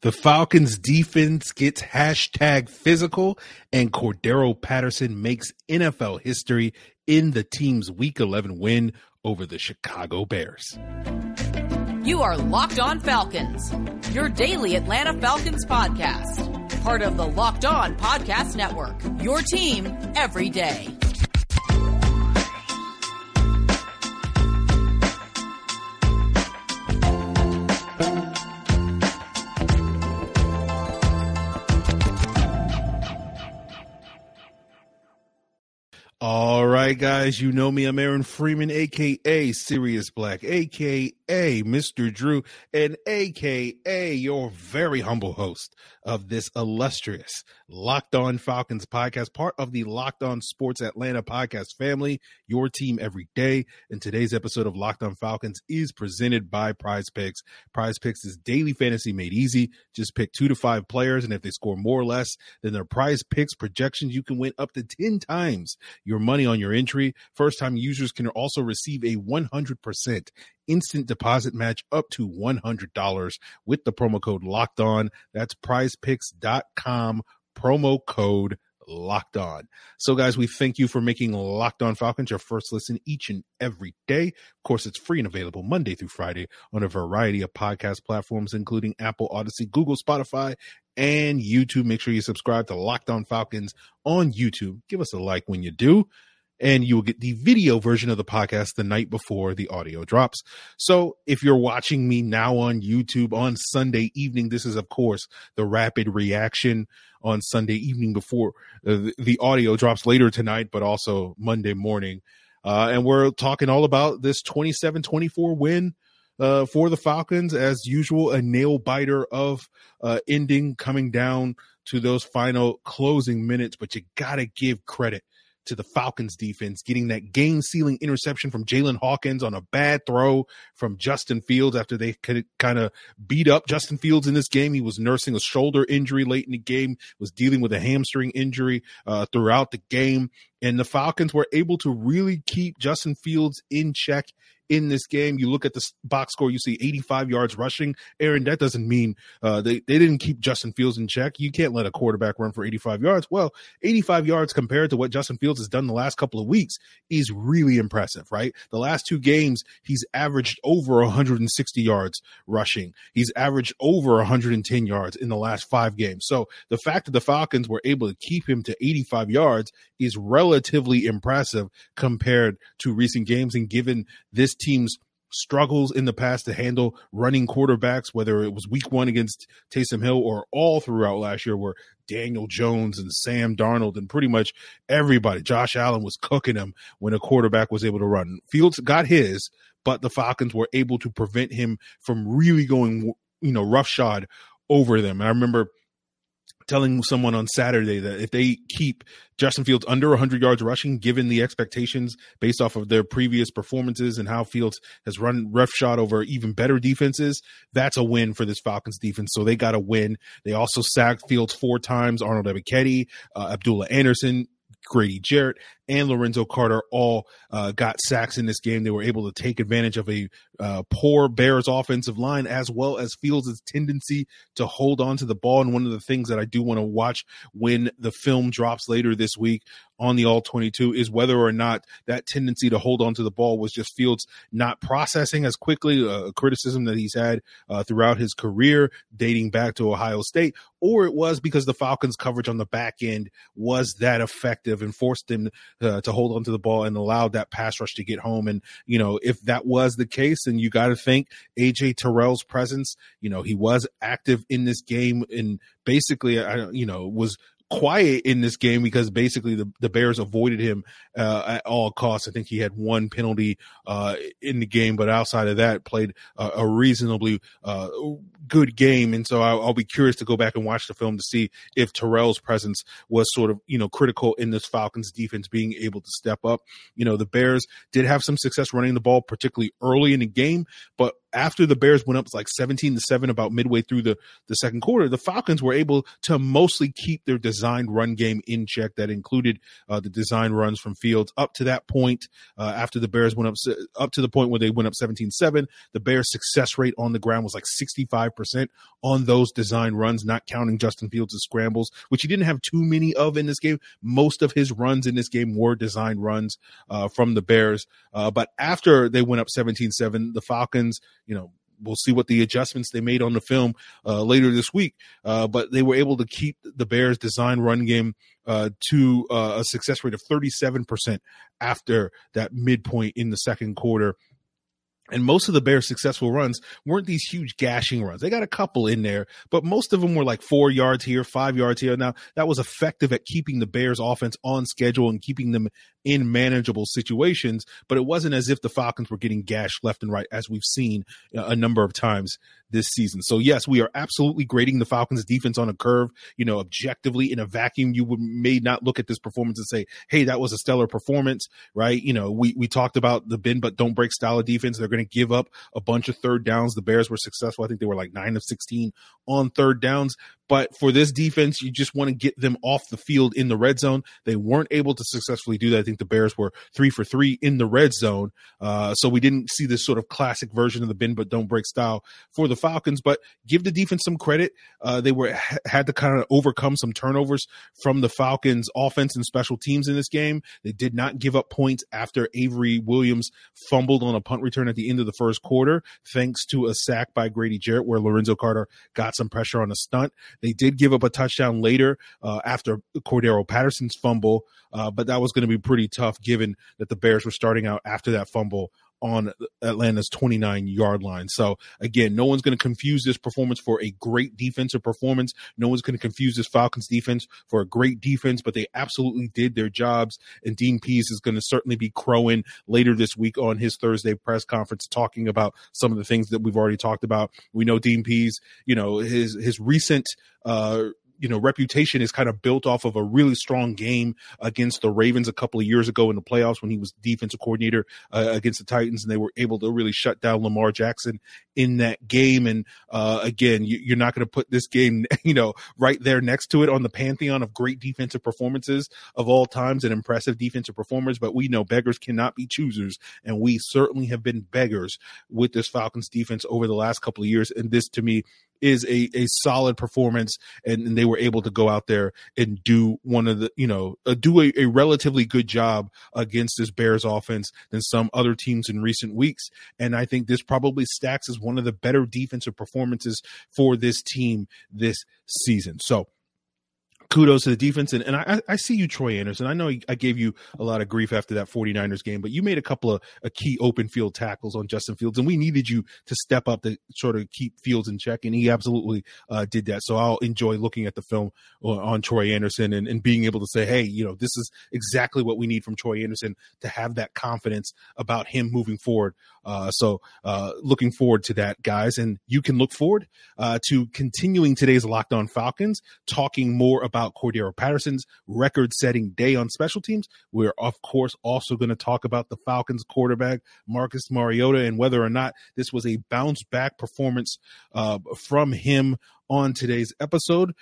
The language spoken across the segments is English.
The Falcons defense gets hashtag physical, and Cordarrelle Patterson makes NFL history in the team's Week 11 win over the Chicago Bears. You are Locked On Falcons, your daily Atlanta Falcons podcast. Part of the Locked On Podcast Network, your team every day. All right, guys, you know me. I'm Aaron Freeman, aka Serious Black, aka Mr. Drew, and aka your very humble host of this illustrious Locked On Falcons podcast, part of the Locked On Sports Atlanta podcast family, your team every day. And today's episode of Locked On Falcons is presented by Prize Picks. Prize Picks is daily fantasy made easy. Just pick two to five players, and if they score more or less than their Prize Picks projections, you can win up to 10 times your money on your entry. First time users can also receive a 100% instant deposit match up to $100 with the promo code locked on. That's prizepicks.com promo code locked on. So, guys, we thank you for making Locked On Falcons your first listen each and every day. Of course, it's free and available Monday through Friday on a variety of podcast platforms, including Apple, Audacy, Google, Spotify, and YouTube. Make sure you subscribe to Locked On Falcons on YouTube. Give us a like when you do and you will get the video version of the podcast the night before the audio drops. So if you're watching me now on YouTube on Sunday evening, this is of course the rapid reaction on Sunday evening before uh, the audio drops later tonight, but also Monday morning. Uh, and we're talking all about this 27 24 win uh, for the Falcons. As usual, a nail biter of uh, ending coming down to those final closing minutes, but you got to give credit to the Falcons defense, getting that game sealing interception from Jaylinn Hawkins on a bad throw from Justin Fields after they could kind of beat up Justin Fields in this game. He was nursing a shoulder injury late in the game, was dealing with a hamstring injury uh, throughout the game. And the Falcons were able to really keep Justin Fields in check in this game. You look at the box score, you see 85 yards rushing. Aaron, that doesn't mean uh, they, they didn't keep Justin Fields in check. You can't let a quarterback run for 85 yards. Well, 85 yards compared to what Justin Fields has done the last couple of weeks is really impressive, right? The last two games, he's averaged over 160 yards rushing. He's averaged over 110 yards in the last five games. So the fact that the Falcons were able to keep him to 85 yards is relatively impressive compared to recent games. And given this team's struggles in the past to handle running quarterbacks, whether it was week one against Taysom Hill or all throughout last year, where Daniel Jones and Sam Darnold and pretty much everybody, Josh Allen was cooking him when a quarterback was able to run. Fields got his, but the Falcons were able to prevent him from really going, you know, roughshod over them. I remember telling someone on Saturday that if they keep Justin Fields under 100 yards rushing, given the expectations based off of their previous performances and how Fields has run roughshod over even better defenses, that's a win for this Falcons defense. So they got a win. They also sacked Fields four times. Arnold Ebiketie, uh, Abdullah Anderson, Grady Jarrett, and Lorenzo Carter all uh, got sacks in this game. They were able to take advantage of a uh, poor Bears offensive line as well as Fields' tendency to hold on to the ball. And one of the things that I do want to watch when the film drops later this week on the all 22 is whether or not that tendency to hold on to the ball was just Fields not processing as quickly, a criticism that he's had uh, throughout his career dating back to Ohio State, or it was because the Falcons' coverage on the back end was that effective and forced him uh, to hold onto the ball and allowed that pass rush to get home. And, you know, if that was the case, then you got to think AJ Terrell's presence, you know, he was active in this game and basically, I, you know, was quiet in this game because basically the, the Bears avoided him uh, at all costs. I think he had one penalty uh, in the game, but outside of that, played a, a reasonably uh, good game. And so I'll, I'll, be curious to go back and watch the film to see if Terrell's presence was sort of, you know, critical in this Falcons defense being able to step up. You know, the Bears did have some success running the ball, particularly early in the game, but after the Bears went up like 17 to 7 about midway through the, the second quarter, the Falcons were able to mostly keep their designed run game in check. That included uh, the design runs from Fields up to that point. Uh, after the Bears went up, up to the point where they went up 17 7, the Bears' success rate on the ground was like 65% on those design runs, not counting Justin Fields' scrambles, which he didn't have too many of in this game. Most of his runs in this game were design runs uh, from the Bears. Uh, but after they went up 17 7, the Falcons, you know, we'll see what the adjustments they made on the film uh, later this week. Uh, but they were able to keep the Bears' design run game uh, to uh, a success rate of 37% after that midpoint in the second quarter. And most of the Bears' successful runs weren't these huge gashing runs. They got a couple in there, but most of them were like four yards here, five yards here. Now, that was effective at keeping the Bears' offense on schedule and keeping them in manageable situations, but it wasn't as if the Falcons were getting gashed left and right, as we've seen uh, a number of times this season. So, yes, we are absolutely grading the Falcons' defense on a curve. You know, objectively, in a vacuum, you would may not look at this performance and say, hey, that was a stellar performance, right? You know, we, we talked about the bend but don't break style of defense. They're going to give up a bunch of third downs. The Bears were successful. I think they were like nine of 16 on third downs. But for this defense, you just want to get them off the field in the red zone. They weren't able to successfully do that. I think the Bears were three for three in the red zone. Uh, so we didn't see this sort of classic version of the bend but don't break style for the Falcons. But give the defense some credit. Uh, they were had to kind of overcome some turnovers from the Falcons' offense and special teams in this game. They did not give up points after Avery Williams fumbled on a punt return at the end of the first quarter, thanks to a sack by Grady Jarrett, where Lorenzo Carter got some pressure on a stunt. They did give up a touchdown later uh, after Cordarrelle Patterson's fumble, uh, but that was going to be pretty tough given that the Bears were starting out after that fumble on Atlanta's 29 yard line. So again, no one's going to confuse this performance for a great defensive performance. No one's going to confuse this Falcons defense for a great defense, but they absolutely did their jobs. And Dean Pees is going to certainly be crowing later this week on his Thursday press conference, talking about some of the things that we've already talked about. We know Dean Pees, you know, his, his recent, uh, you know reputation is kind of built off of a really strong game against the Ravens a couple of years ago in the playoffs when he was defensive coordinator uh, against the Titans, and they were able to really shut down Lamar Jackson in that game. And uh, again, you, are not going to put this game, you know, right there next to it on the pantheon of great defensive performances of all times and impressive defensive performers. But we know beggars cannot be choosers, and we certainly have been beggars with this Falcons defense over the last couple of years. And this, to me, is a, a solid performance and, and, they were able to go out there and do one of the you know uh, do a, a, relatively good job against this bears offense than some other teams in recent weeks. And i think this probably stacks as one of the better defensive performances for this team this season. So kudos to the defense. And, and I, I see you, Troy Anderson. I know I gave you a lot of grief after that 49ers game, but you made a couple of a key open field tackles on Justin Fields, and we needed you to step up to sort of keep Fields in check, and he absolutely uh, did that. So I'll enjoy looking at the film on, on Troy Anderson and, and being able to say, hey, you know, this is exactly what we need from Troy Anderson to have that confidence about him moving forward. Uh, so uh, looking forward to that, guys. And you can look forward uh, to continuing today's Locked On Falcons, talking more about Cordarrelle Patterson's record setting day on special teams. We're, of course, also going to talk about the Falcons quarterback, Marcus Mariota, and whether or not this was a bounce back performance uh, from him on today's episode.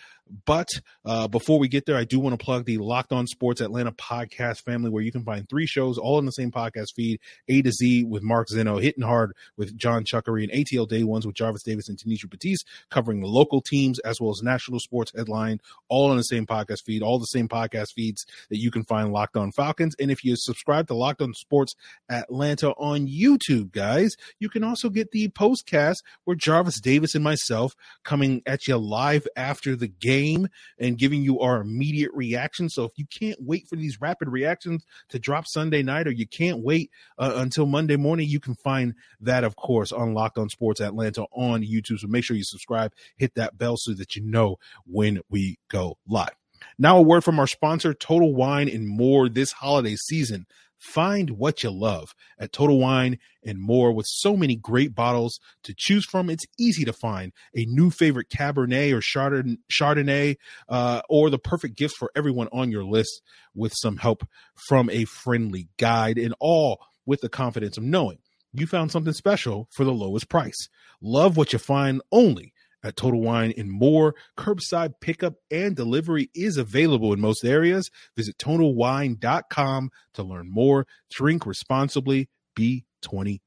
But uh, before we get there, I do want to plug the Locked On Sports Atlanta podcast family, where you can find three shows all in the same podcast feed: A to Z with Mark Zeno, Hitting Hard with John Chuckery, and ATL Day Ones with Jarvis Davis and Tanisha Batiste, covering the local teams as well as national sports headline, all on the same podcast feed, all the same podcast feeds that you can find Locked On Falcons. And if you subscribe to Locked On Sports Atlanta on YouTube, guys, you can also get the postcast where Jarvis Davis and myself coming at you live after the game game and giving you our immediate reaction. So if you can't wait for these rapid reactions to drop Sunday night or you can't wait uh, until Monday morning, you can find that, of course, on Locked On Sports Atlanta on YouTube. So make sure you subscribe, hit that bell so that you know when we go live. Now, a word from our sponsor, Total Wine and More, this holiday season. Find what you love at Total Wine and More with so many great bottles to choose from. It's easy to find a new favorite Cabernet or Chardonnay uh, or the perfect gift for everyone on your list with some help from a friendly guide and all with the confidence of knowing you found something special for the lowest price. Love what you find only at Total Wine and more. Curbside pickup and delivery is available in most areas. Visit TotalWine.com to learn more. Drink responsibly. Be 21.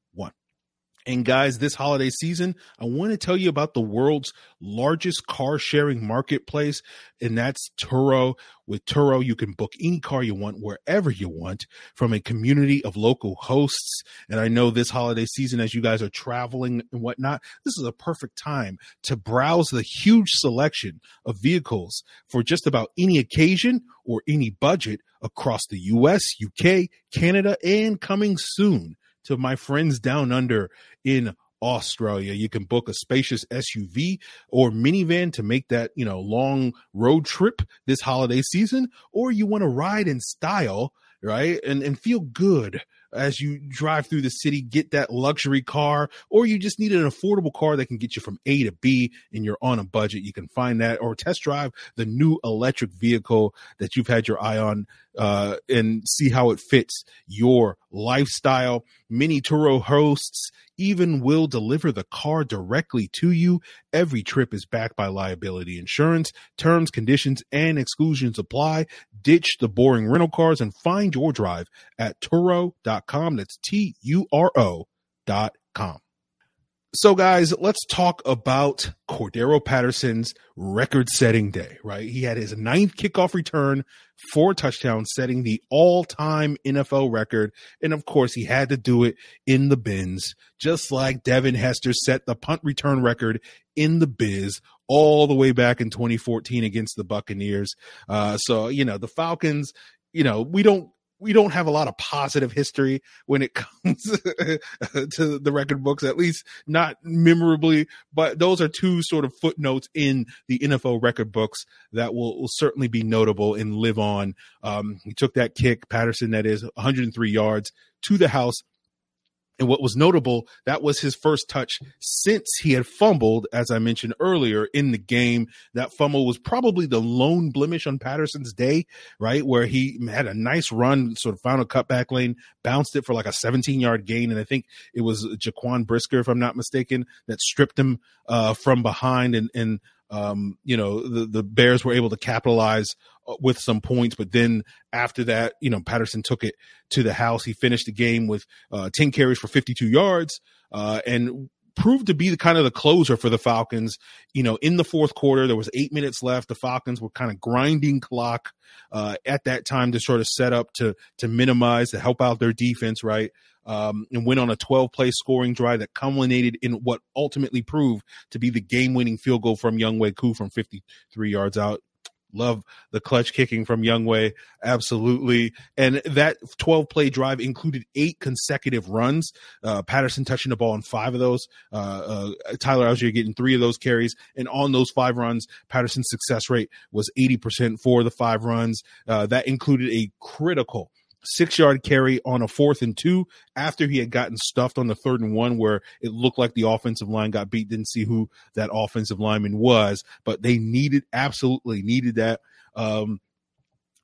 And guys, this holiday season, I want to tell you about the world's largest car sharing marketplace, and that's Turo. With Turo, you can book any car you want wherever you want from a community of local hosts. And I know this holiday season, as you guys are traveling and whatnot, this is a perfect time to browse the huge selection of vehicles for just about any occasion or any budget across the US, UK, Canada, and coming soon to my friends down under in Australia. You can book a spacious SUV or minivan to make that, you know, long road trip this holiday season, or you want to ride in style, right? And and feel good as you drive through the city, get that luxury car, or you just need an affordable car that can get you from A to B and you're on a budget. You can find that or test drive the new electric vehicle that you've had your eye on uh, and see how it fits your lifestyle. Many Turo hosts even will deliver the car directly to you. Every trip is backed by liability insurance. Terms, conditions, and exclusions apply. Ditch the boring rental cars and find your drive at Turo.com. That's T U R O.com. So, guys, let's talk about Cordarrelle Patterson's record setting day, right? He had his ninth kickoff return, for touchdowns, setting the all time NFL record. And of course, he had to do it in the bins, just like Devin Hester set the punt return record in the biz all the way back in 2014 against the Buccaneers. Uh, so, you know, the Falcons, you know, we don't we don't have a lot of positive history when it comes to the record books, at least not memorably. But those are two sort of footnotes in the NFL record books that will, will certainly be notable and live on. Um, he took that kick, Patterson, that is 103 yards to the house and what was notable, that was his first touch since he had fumbled, as I mentioned earlier in the game. That fumble was probably the lone blemish on Patterson's day, right? Where he had a nice run, sort of found a cutback lane, bounced it for like a 17 yard gain. And I think it was Jaquan Brisker, if I'm not mistaken, that stripped him uh, from behind and, and um, you know, the, the Bears were able to capitalize with some points, but then after that, you know, Patterson took it to the house. He finished the game with uh, 10 carries for 52 yards uh, and proved to be the kind of the closer for the Falcons. You know, in the fourth quarter, there was eight minutes left. The Falcons were kind of grinding clock uh, at that time to sort of set up to to minimize to help out their defense, right? um, and went on a 12 play scoring drive that culminated in what ultimately proved to be the game winning field goal from Younghoe Koo from 53 yards out. Love the clutch kicking from Younghoe. Absolutely. And that 12 play drive included eight consecutive runs. Uh, Patterson touching the ball on five of those. Uh, uh, Tyler Allgeier getting three of those carries. And on those five runs, Patterson's success rate was 80% for the five runs. Uh, that included a critical six yard carry on a fourth and two after he had gotten stuffed on the third and one where it looked like the offensive line got beat. Didn't see who that offensive lineman was, but they needed absolutely needed that. Um,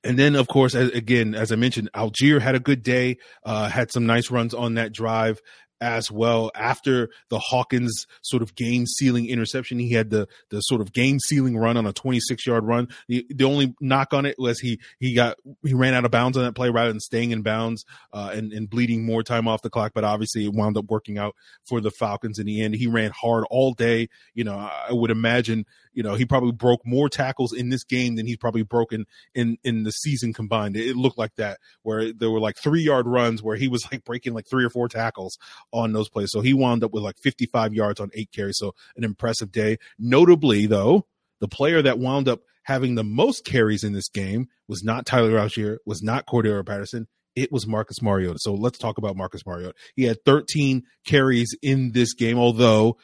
and then, of course, as, again, as I mentioned, Allgeier had a good day, uh, had some nice runs on that drive as well. After the Hawkins sort of game sealing interception, he had the the sort of game sealing run on a 26 yard run. The, the only knock on it was he he got he ran out of bounds on that play rather than staying in bounds uh, and and bleeding more time off the clock. But obviously, it wound up working out for the Falcons in the end. He ran hard all day. You know, I would imagine you know, he probably broke more tackles in this game than he's probably broken in in the season combined. It, looked like that, where there were like three yard runs where he was like breaking like three or four tackles on those plays. So he wound up with like 55 yards on eight carries. So an impressive day. Notably, though, the player that wound up having the most carries in this game was not Tyler Allgeier, was not Cordarrelle Patterson. It was Marcus Mariota. So let's talk about Marcus Mariota. He had 13 carries in this game, although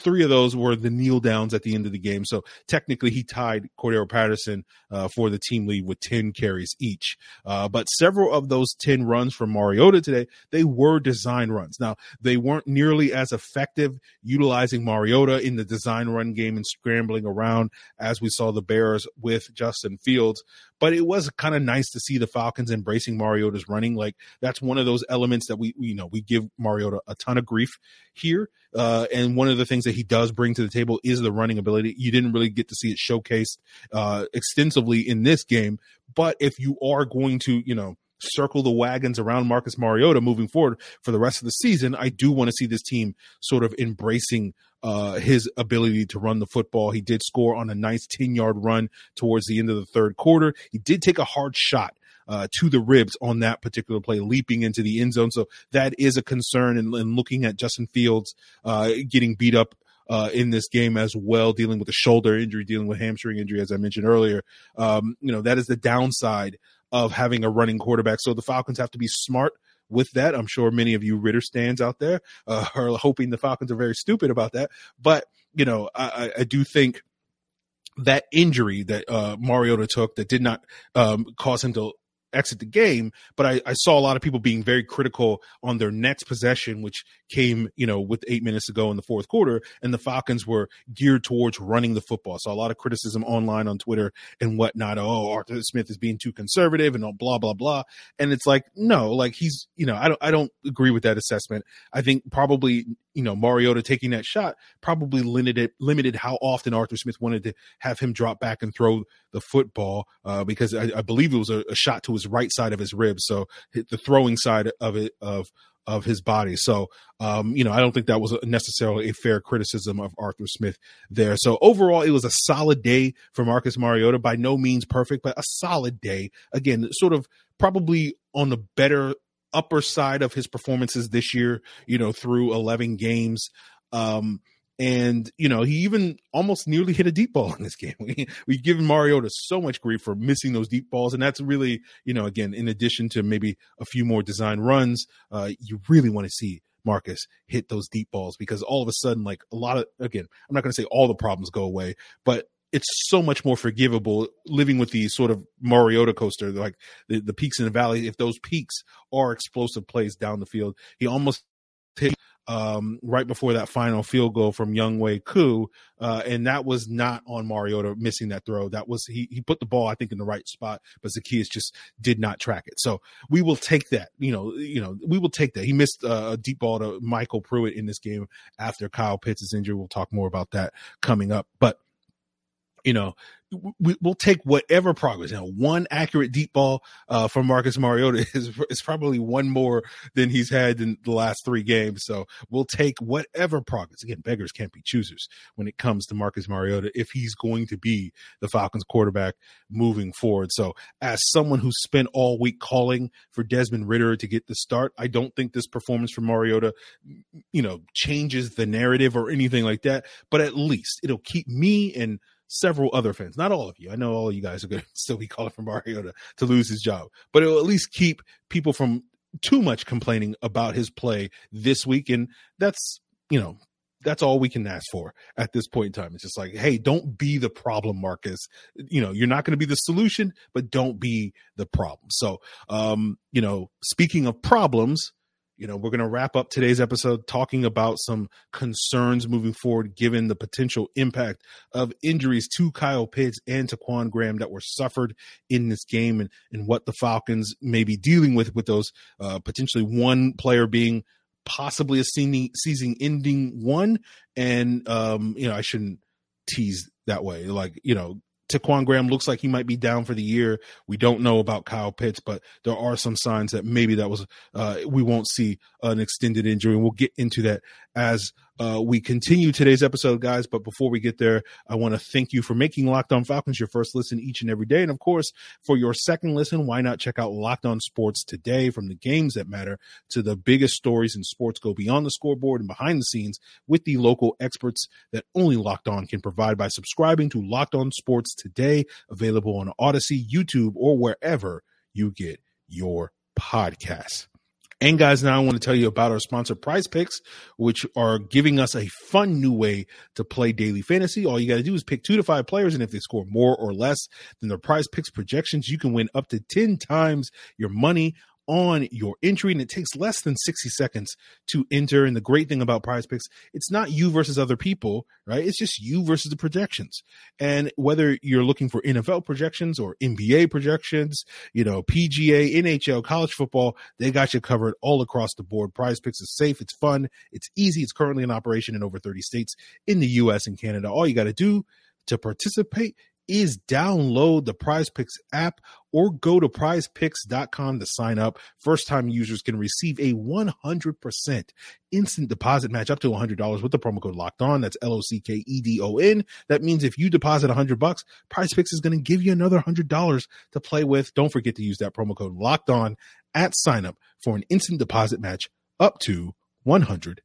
three of those were the kneel downs at the end of the game. So technically, he tied Cordarrelle Patterson uh, for the team lead with 10 carries each. Uh, but several of those 10 runs from Mariota today, they were design runs. Now, they weren't nearly as effective utilizing Mariota in the design run game and scrambling around as we saw the Bears with Justin Fields. But it was kind of nice to see the Falcons embracing Mariota's running. Like that's one of those elements that we, you know, we give Mariota a ton of grief here. Uh, and one of the things that he does bring to the table is the running ability. You didn't really get to see it showcased uh, extensively in this game, but if you are going to, you know, circle the wagons around Marcus Mariota moving forward for the rest of the season, I do want to see this team sort of embracing uh, his ability to run the football. He did score on a nice 10 yard run towards the end of the third quarter. He did take a hard shot. Uh, to the ribs on that particular play, leaping into the end zone. So that is a concern. And, and looking at Justin Fields uh, getting beat up uh, in this game as well, dealing with a shoulder injury, dealing with hamstring injury, as I mentioned earlier. Um, you know, that is the downside of having a running quarterback. So the Falcons have to be smart with that. I'm sure many of you Ridder stands out there uh, are hoping the Falcons are very stupid about that. But, you know, I, I do think that injury that uh, Mariota took that did not um, cause him to exit the game. But I, I, saw a lot of people being very critical on their next possession, which came, you know, with eight minutes to go in the fourth quarter, and the Falcons were geared towards running the football. So a lot of criticism online on Twitter and whatnot. Oh, Arthur Smith is being too conservative and blah blah blah. And it's like, no, like he's, you know, I don't I don't agree with that assessment. I think probably you know Mariota taking that shot probably limited limited how often Arthur Smith wanted to have him drop back and throw the football uh, because I, I, believe it was a, a, shot to his right side of his ribs, so the throwing side of it of of his body. So um, you know I don't think that was necessarily a fair criticism of Arthur Smith there. So overall, it was a solid day for Marcus Mariota. By no means perfect, but a solid day. Again, sort of probably on the better upper side of his performances this year, you know, through 11 games. Um, and you know he even almost nearly hit a deep ball in this game. We, we've given Mariota so much grief for missing those deep balls, and that's really you know again in addition to maybe a few more design runs, uh, you really want to see Marcus hit those deep balls because all of a sudden, like a lot of again, I'm not going to say all the problems go away, but it's so much more forgivable living with the sort of Mariota coaster, like the, the peaks and the valleys. If those peaks are explosive plays down the field, he almost hit um, right before that final field goal from Younghoe Koo, uh, and that was not on Mariota missing that throw. That was he he put the ball I think in the right spot, but Zaccheaus just did not track it. So we will take that. You know, you know, we will take that. He missed uh, a deep ball to MyCole Pruitt in this game after Kyle Pitts' injury. We'll talk more about that coming up, but you know, we, will take whatever progress. You know, one accurate deep ball uh, from Marcus Mariota is is probably one more than he's had in the last three games. So we'll take whatever progress. Again, beggars can't be choosers when it comes to Marcus Mariota if he's going to be the Falcons quarterback moving forward. So as someone who spent all week calling for Desmond Ridder to get the start, I don't think this performance from Mariota, you know, changes the narrative or anything like that. But at least it'll keep me and several other fans, not all of you. I know all of you guys are going to still be calling for Mario to, to lose his job, but it will at least keep people from too much complaining about his play this week. And that's, you know, that's all we can ask for at this point in time. It's just like, hey, don't be the problem, Marcus. You know, you're not going to be the solution, but don't be the problem. So, um, you know, speaking of problems, you know, we're going to wrap up today's episode talking about some concerns moving forward, given the potential impact of injuries to Kyle Pitts and to Quan Graham that were suffered in this game and, and what the Falcons may be dealing with, with those uh, potentially one player being possibly a season ending one. And, um, you know, I shouldn't tease that way. Like, you know, Ta'Quon Graham looks like he might be down for the year. We don't know about Kyle Pitts, but there are some signs that maybe that was uh, we won't see an extended injury, and we'll get into that as uh, we continue today's episode, guys. But before we get there, I want to thank you for making Locked On Falcons your first listen each and every day. And of course, for your second listen, why not check out Locked On Sports today from the games that matter to the biggest stories in sports go beyond the scoreboard and behind the scenes with the local experts that only Locked On can provide by subscribing to Locked On Sports today, available on Audacy, YouTube, or wherever you get your podcasts. And guys, now I want to tell you about our sponsor, Prize Picks, which are giving us a fun new way to play daily fantasy. All you got to do is pick two to five players, and if they score more or less than their Prize Picks projections, you can win up to 10 times your money on your entry, and it takes less than 60 seconds to enter. And the great thing about prize picks, it's not you versus other people, right? It's just you versus the projections. And whether you're looking for NFL projections or NBA projections, you know, PGA, NHL, college football, they got you covered all across the board. Prize picks is safe, it's fun, it's easy, it's currently in operation in over 30 states in the US and Canada. All you got to do to participate is download the prize picks app or go to prizepicks.com to sign up. First time users can receive a 100% instant deposit match up to $100 with the promo code locked on. That's L O C K E D O N. That means if you deposit 100 bucks, prize picks is going to give you another $100 to play with. Don't forget to use that promo code locked on at sign up for an instant deposit match up to $100.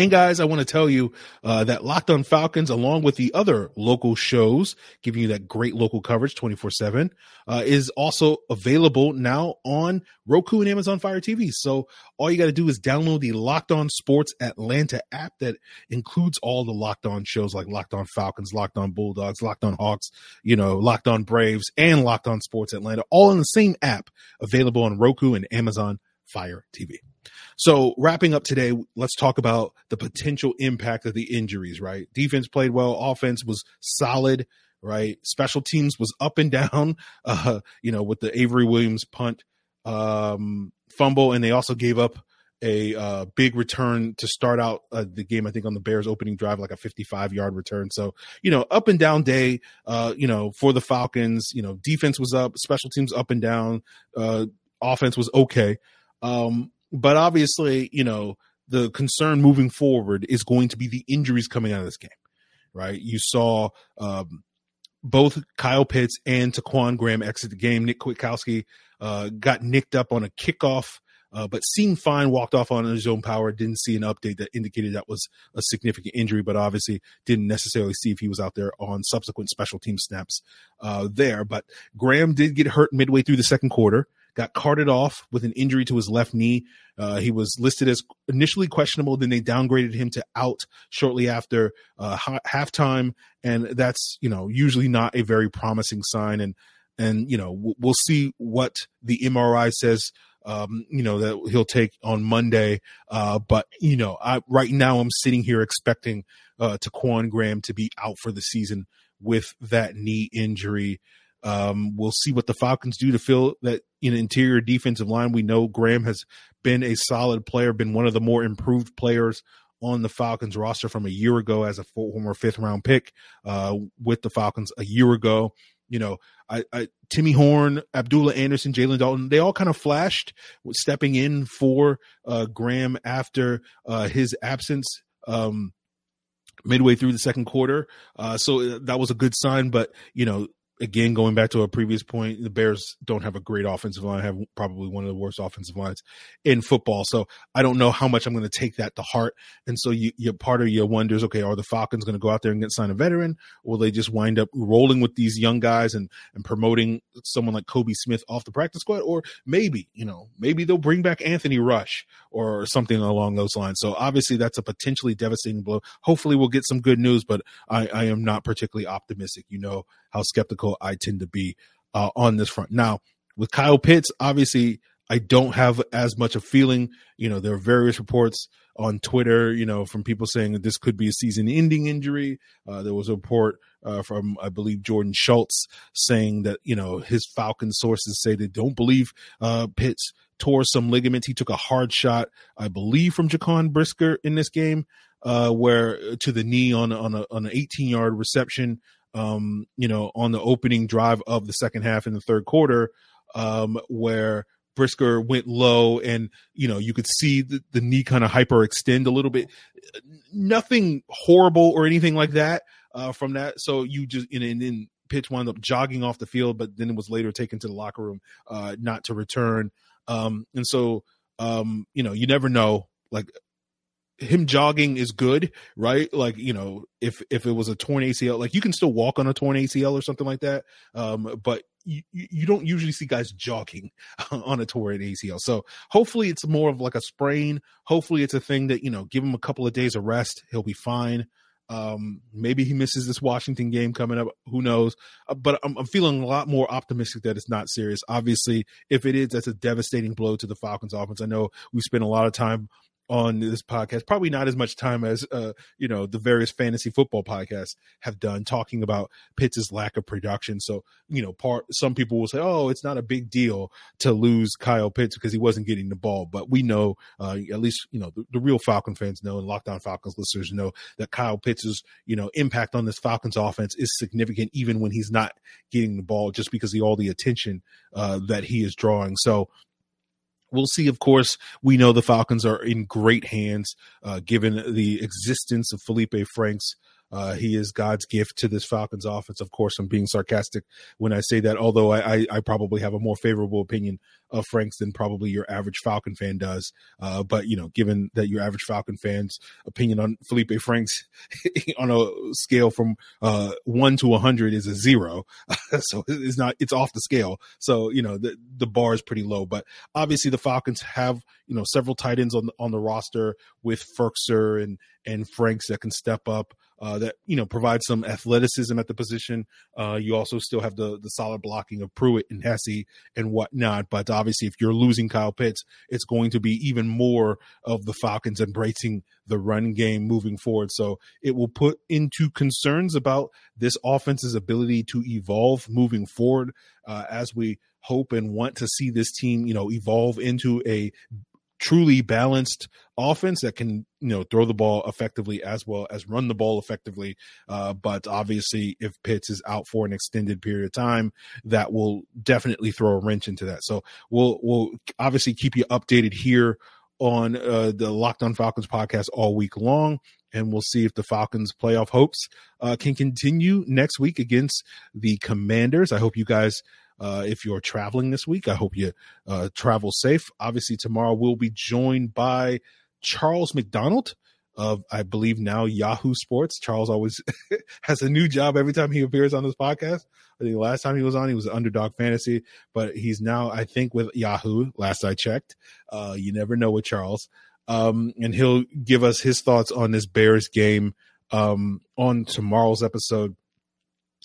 And guys, I want to tell you uh, that Locked On Falcons, along with the other local shows, giving you that great local coverage 24 uh, 7, is also available now on Roku and Amazon Fire TV. So all you got to do is download the Locked On Sports Atlanta app that includes all the Locked On shows like Locked On Falcons, Locked On Bulldogs, Locked On Hawks, you know, Locked On Braves, and Locked On Sports Atlanta, all in the same app available on Roku and Amazon Fire TV. So wrapping up today, let's talk about the potential impact of the injuries, right? Defense played well, offense was solid, right? Special teams was up and down, uh, you know, with the Avery Williams punt, um, fumble, and they also gave up a uh, big return to start out uh, the game. I think on the Bears opening drive, like a 55 yard return. So, you know, up and down day, uh, you know, for the Falcons, you know, defense was up, special teams up and down, uh, offense was okay. Um, but obviously, you know, the concern moving forward is going to be the injuries coming out of this game, right? You saw um, both Kyle Pitts and Ta'Quon Graham exit the game. Nick Kwiatkowski uh, got nicked up on a kickoff, uh, but seemed fine, walked off on his own power. Didn't see an update that indicated that was a significant injury, but obviously didn't necessarily see if he was out there on subsequent special team snaps uh, there. But Graham did get hurt midway through the second quarter got carted off with an injury to his left knee. Uh, he was listed as initially questionable, then they downgraded him to out shortly after uh, ha- halftime, and that's you know usually not a very promising sign. And and you know we'll see what the MRI says. Um, you know that he'll take on Monday, uh, but you know I right now I'm sitting here expecting uh, Ta'Quon Graham to be out for the season with that knee injury. Um, we'll see what the Falcons do to fill that in interior defensive line. We know Graham has been a solid player, been one of the more improved players on the Falcons roster from a year ago as a former fifth round pick uh, with the Falcons a year ago. You know, I, I Timmy Horne, Abdullah Anderson, Jalen Dalton, they all kind of flashed stepping in for uh, Graham after uh, his absence. Um, midway through the second quarter. Uh, so uh, that was a good sign, but you know, again, going back to a previous point, the Bears don't have a great offensive line, have probably one of the worst offensive lines in football. So I don't know how much I'm going to take that to heart. And so you, you part of you wonders, okay, are the Falcons going to go out there and get signed a veteran? Or will they just wind up rolling with these young guys and, and promoting someone like Kobe Smith off the practice squad? Or maybe, you know, maybe they'll bring back Anthony Rush or something along those lines. So obviously that's a potentially devastating blow. Hopefully we'll get some good news, but I, I am not particularly optimistic. You know how skeptical I tend to be uh, on this front. Now, with Kyle Pitts, obviously, I don't have as much a feeling. You know, there are various reports on Twitter, you know, from people saying that this could be a season ending injury. Uh, there was a report uh, from, I believe, Jordan Schultz saying that, you know, his Falcon sources say they don't believe uh, Pitts tore some ligaments. He took a hard shot, I believe, from Jaquan Brisker in this game, uh, where to the knee on, on, a, on an 18 yard reception um, you know, on the opening drive of the second half in the third quarter, um, where Brisker went low and, you know, you could see the, the knee kind of hyperextend a little bit. Nothing horrible or anything like that uh, from that. So you just, and, and then Pitts wound up jogging off the field, but then it was later taken to the locker room uh, not to return. Um, and so, um, you know, you never know. Like him jogging is good, right? Like, you know, if if it was a torn ACL, like you can still walk on a torn ACL or something like that. Um, but you, you don't usually see guys jogging on a torn ACL. So hopefully it's more of like a sprain. Hopefully it's a thing that, you know, give him a couple of days of rest. He'll be fine. Um, maybe he misses this Washington game coming up. Who knows? Uh, but I'm, I'm, feeling a lot more optimistic that it's not serious. Obviously, if it is, that's a devastating blow to the Falcons offense. I know we spent a lot of time on this podcast probably not as much time as uh, you know the various fantasy football podcasts have done talking about Pitts's lack of production. So you know part some people will say oh it's not a big deal to lose Kyle Pitts because he wasn't getting the ball. But we know uh, at least you know the, the, real Falcon fans know and Locked On Falcons listeners know that Kyle Pitts's you know impact on this Falcons offense is significant even when he's not getting the ball just because of all the attention uh, that he is drawing. So We'll see. Of course, we know the Falcons are in great hands, uh, given the existence of Felipe Franks uh, he is God's gift to this Falcons offense. Of course, I'm being sarcastic when I say that, although I, I, I probably have a more favorable opinion of Franks than probably your average Falcon fan does. Uh, but, you know, given that your average Falcon fan's opinion on Felipe Franks on a scale from uh, one to 100 is a zero. so it's not, it's off the scale. So, you know, the, the bar is pretty low. But obviously, the Falcons have, you know, several tight ends on, on the roster with Firkser and, and Franks that can step up uh, that you know provide some athleticism at the position. Uh, you also still have the the solid blocking of Pruitt and Hesse and whatnot. But obviously, if you're losing Kyle Pitts, it's going to be even more of the Falcons embracing the run game moving forward. So it will put into concerns about this offense's ability to evolve moving forward uh, as we hope and want to see this team, you know, evolve into a truly balanced offense that can you know throw the ball effectively as well as run the ball effectively. Uh, but obviously, if Pitts is out for an extended period of time, that will definitely throw a wrench into that. So we'll we'll obviously keep you updated here on uh, the Locked On Falcons podcast all week long. And we'll see if the Falcons' playoff hopes uh, can continue next week against the Commanders. I hope you guys uh, if you're traveling this week, I hope you uh, travel safe. Obviously, tomorrow we'll be joined by Charles McDonald of, I believe, now Yahoo Sports. Charles always has a new job every time he appears on this podcast. I think the last time he was on, he was Underdog Fantasy, but he's now, I think, with Yahoo. Last I checked, uh, you never know with Charles, um, and he'll give us his thoughts on this Bears game um, on tomorrow's episode.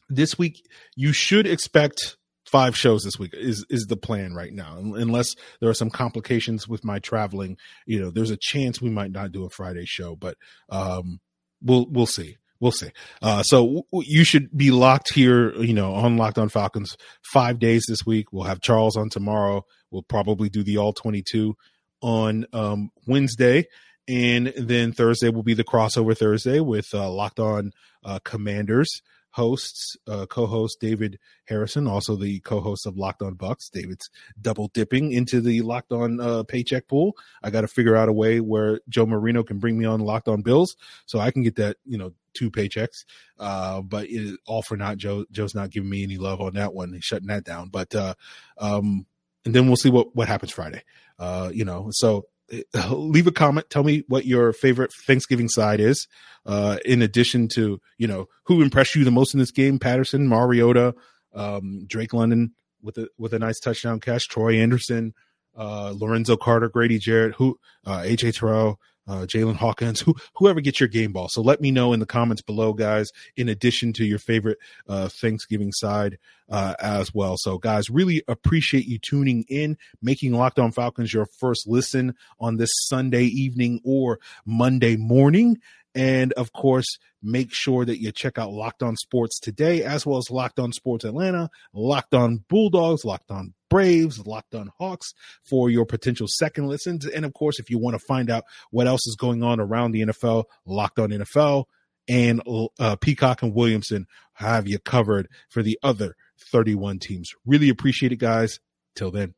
This week, you should expect five shows this week is is the plan right now. Unless there are some complications with my traveling you know there's a chance we might not do a friday show but um we'll we'll see. We'll see. Uh so w- you should be locked here you know on locked on falcons five days this week. We'll have charles on tomorrow. We'll probably do the all 22 on um wednesday. And then thursday will be the crossover thursday with uh locked on uh commanders hosts, uh, co-host David Harrison, also the co-host of Locked On Bucks. David's double dipping into the Locked On uh, paycheck pool. I got to figure out a way where Joe Marino can bring me on Locked On Bills, so I can get that, you know, two paychecks. Uh, but it, all for not Joe. Joe's not giving me any love on that one. He's shutting that down. But uh, um, and then we'll see what what happens Friday. Uh, you know, so leave a comment. Tell me what your favorite Thanksgiving side is. Uh, in addition to, you know, who impressed you the most in this game? Patterson, Mariota, um, Drake London with a with a nice touchdown catch. Troy Anderson, uh, Lorenzo Carter, Grady Jarrett, who uh, AJ Terrell, uh, Jaylinn Hawkins, who, whoever gets your game ball. So let me know in the comments below, guys, in addition to your favorite uh, Thanksgiving side uh, as well. So, guys, really appreciate you tuning in, making Locked On Falcons your first listen on this Sunday evening or Monday morning. And of course, make sure that you check out Locked On Sports today, as well as Locked On Sports Atlanta, Locked On Bulldogs, Locked On Braves, Locked On Hawks for your potential second listens. And of course, if you want to find out what else is going on around the NFL, Locked On NFL and uh, Peacock and Williamson have you covered for the other 31 teams. Really appreciate it, guys. Till then.